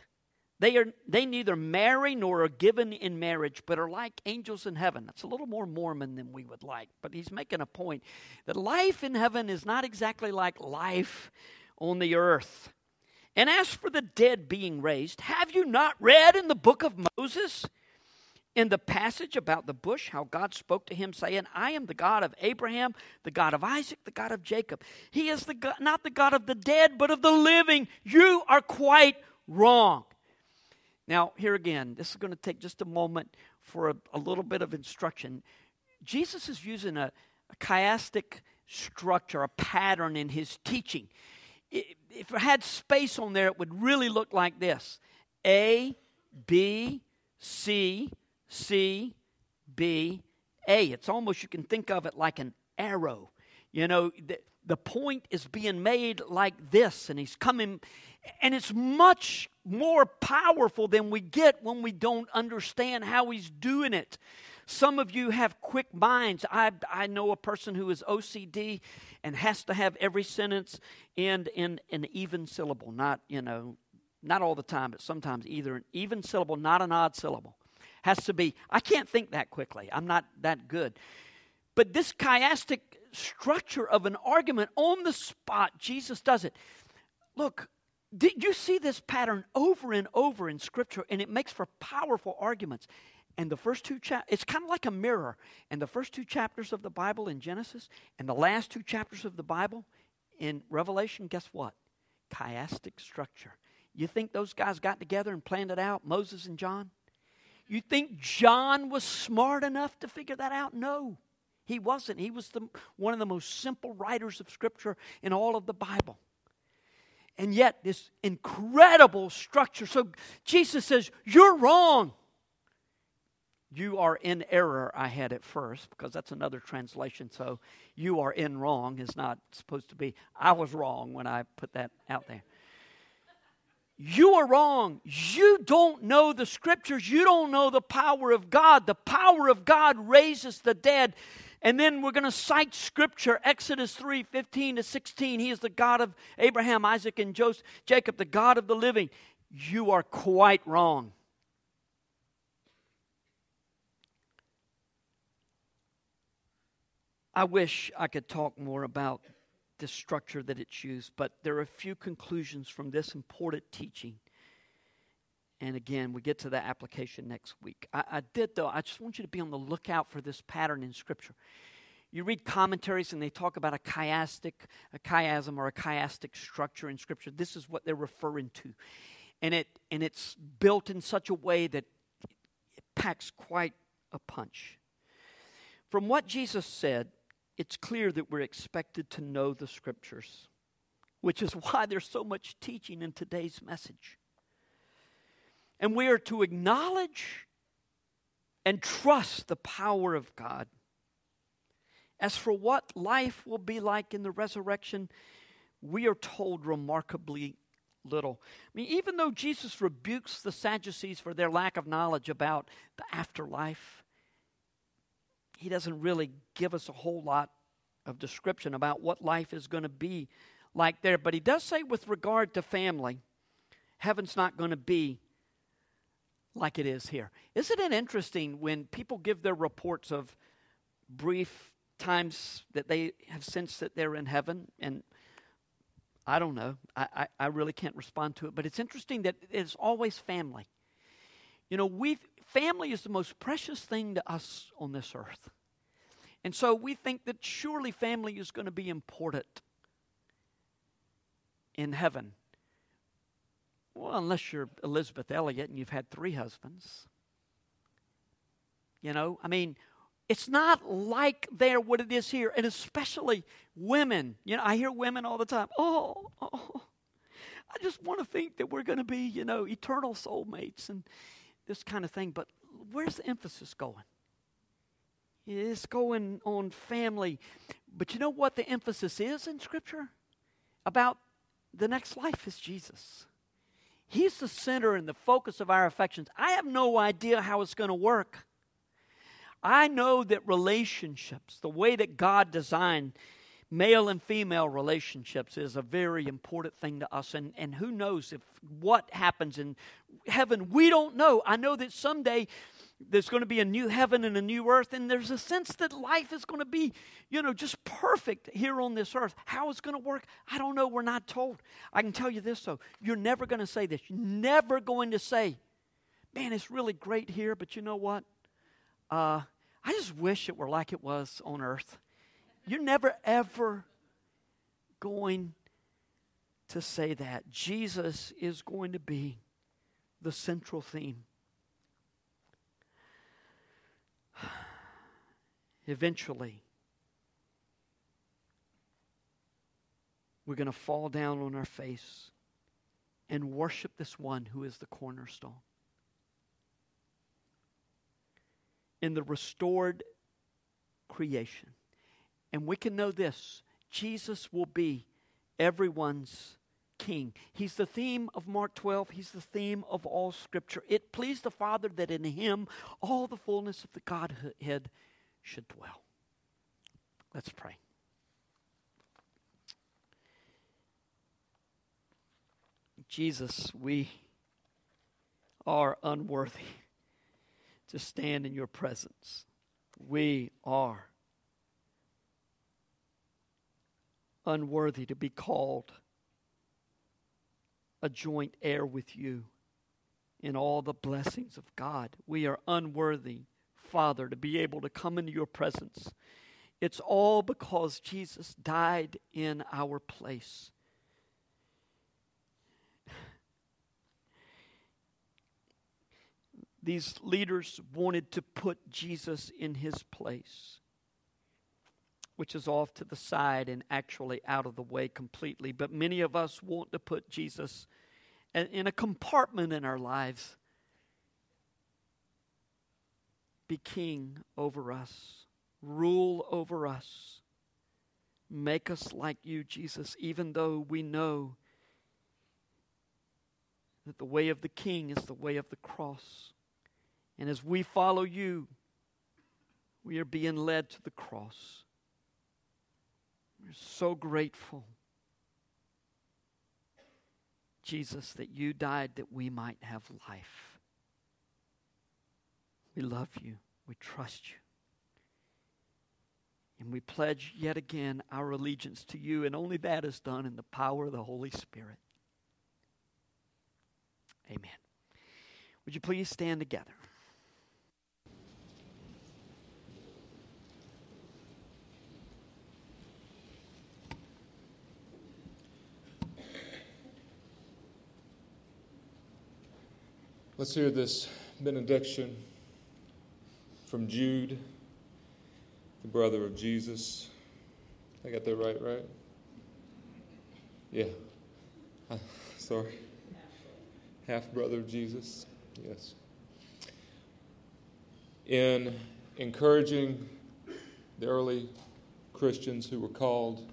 they, are, they neither marry nor are given in marriage, but are like angels in heaven. That's a little more Mormon than we would like, but he's making a point that life in heaven is not exactly like life on the earth. And as for the dead being raised, have you not read in the book of Moses? In the passage about the bush, how God spoke to him, saying, I am the God of Abraham, the God of Isaac, the God of Jacob. He is the God, not the God of the dead, but of the living. You are quite wrong. Now, here again, this is going to take just a moment for a, a little bit of instruction. Jesus is using a, a chiastic structure, a pattern in his teaching. If it had space on there, it would really look like this A, B, C, C, B, A. It's almost, you can think of it like an arrow. You know, the, the point is being made like this, and he's coming, and it's much more powerful than we get when we don't understand how he's doing it. Some of you have quick minds. I, I know a person who is OCD and has to have every sentence end in an even syllable, not, you know, not all the time, but sometimes either an even syllable, not an odd syllable has to be, I can't think that quickly. I'm not that good. But this chiastic structure of an argument on the spot, Jesus does it. Look, did you see this pattern over and over in Scripture, and it makes for powerful arguments. And the first two chapters, it's kind of like a mirror. And the first two chapters of the Bible in Genesis and the last two chapters of the Bible in Revelation, guess what? Chiastic structure. You think those guys got together and planned it out, Moses and John? You think John was smart enough to figure that out? No, he wasn't. He was the, one of the most simple writers of Scripture in all of the Bible. And yet, this incredible structure. So Jesus says, You're wrong. You are in error, I had at first, because that's another translation. So, you are in wrong is not supposed to be, I was wrong when I put that out there. You are wrong. You don't know the scriptures. You don't know the power of God. The power of God raises the dead. And then we're going to cite scripture, Exodus 3 15 to 16. He is the God of Abraham, Isaac, and Joseph, Jacob, the God of the living. You are quite wrong. I wish I could talk more about the structure that it's used, but there are a few conclusions from this important teaching. And again, we get to the application next week. I, I did, though, I just want you to be on the lookout for this pattern in Scripture. You read commentaries and they talk about a chiastic, a chiasm or a chiastic structure in Scripture. This is what they're referring to. And, it, and it's built in such a way that it packs quite a punch. From what Jesus said, it's clear that we're expected to know the scriptures, which is why there's so much teaching in today's message. And we are to acknowledge and trust the power of God As for what life will be like in the resurrection, we are told remarkably little. I mean, even though Jesus rebukes the Sadducees for their lack of knowledge about the afterlife, he doesn't really give us a whole lot of description about what life is going to be like there. But he does say, with regard to family, heaven's not going to be like it is here. Isn't it interesting when people give their reports of brief times that they have sensed that they're in heaven and I don't know. I, I, I, really can't respond to it. But it's interesting that it's always family. You know, we family is the most precious thing to us on this earth. And so we think that surely family is going to be important in heaven. Well, unless you're Elisabeth Elliot and you've had three husbands. You know, I mean, it's not like there what it is here, and especially women. You know, I hear women all the time. Oh, oh, oh I just want to think that we're going to be, you know, eternal soulmates and this kind of thing. But where's the emphasis going? It's going on family. But you know what the emphasis is in Scripture? About the next life is Jesus. He's the center and the focus of our affections. I have no idea how it's going to work. I know that relationships, the way that God designed male and female relationships, is a very important thing to us. And, and who knows if what happens in heaven, we don't know. I know that someday there's going to be a new heaven and a new earth, and there's a sense that life is going to be, you know, just perfect here on this earth. How it's going to work, I don't know. We're not told. I can tell you this, though. You're never going to say this. You're never going to say, man, it's really great here, but you know what? Uh, I just wish it were like it was on earth. You're never, ever going to say that. Jesus is going to be the central theme. Eventually, we're going to fall down on our face and worship this one who is the cornerstone. in the restored creation. And we can know this Jesus will be everyone's king. He's the theme of Mark 12. He's the theme of all Scripture. It pleased the Father that in him all the fullness of the Godhead should dwell. Let's pray. Jesus, we are unworthy to stand in your presence. We are unworthy to be called a joint heir with you in all the blessings of God. We are unworthy, Father, to be able to come into your presence. It's all because Jesus died in our place. These leaders wanted to put Jesus in his place, which is off to the side and actually out of the way completely. But many of us want to put Jesus in a compartment in our lives, be king over us, rule over us, make us like you, Jesus, even though we know that the way of the king is the way of the cross. And as we follow you, we are being led to the cross. We're so grateful, Jesus, that you died that we might have life. We love you. We trust you. And we pledge yet again our allegiance to you, and only that is done in the power of the Holy Spirit. Amen. Would you please stand together? Let's hear this benediction from Jude, the brother of Jesus. I got that right, right? Yeah. sorry. Half brother of Jesus. Yes. In encouraging the early Christians who were called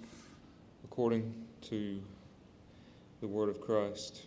according to the Word of Christ.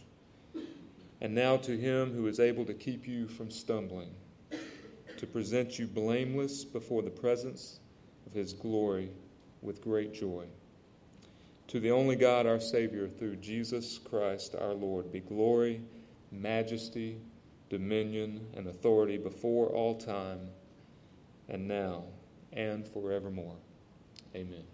And now to him who is able to keep you from stumbling, to present you blameless before the presence of his glory with great joy. To the only God, our Savior, through Jesus Christ our Lord, be glory, majesty, dominion, and authority before all time, and now, and forevermore. Amen.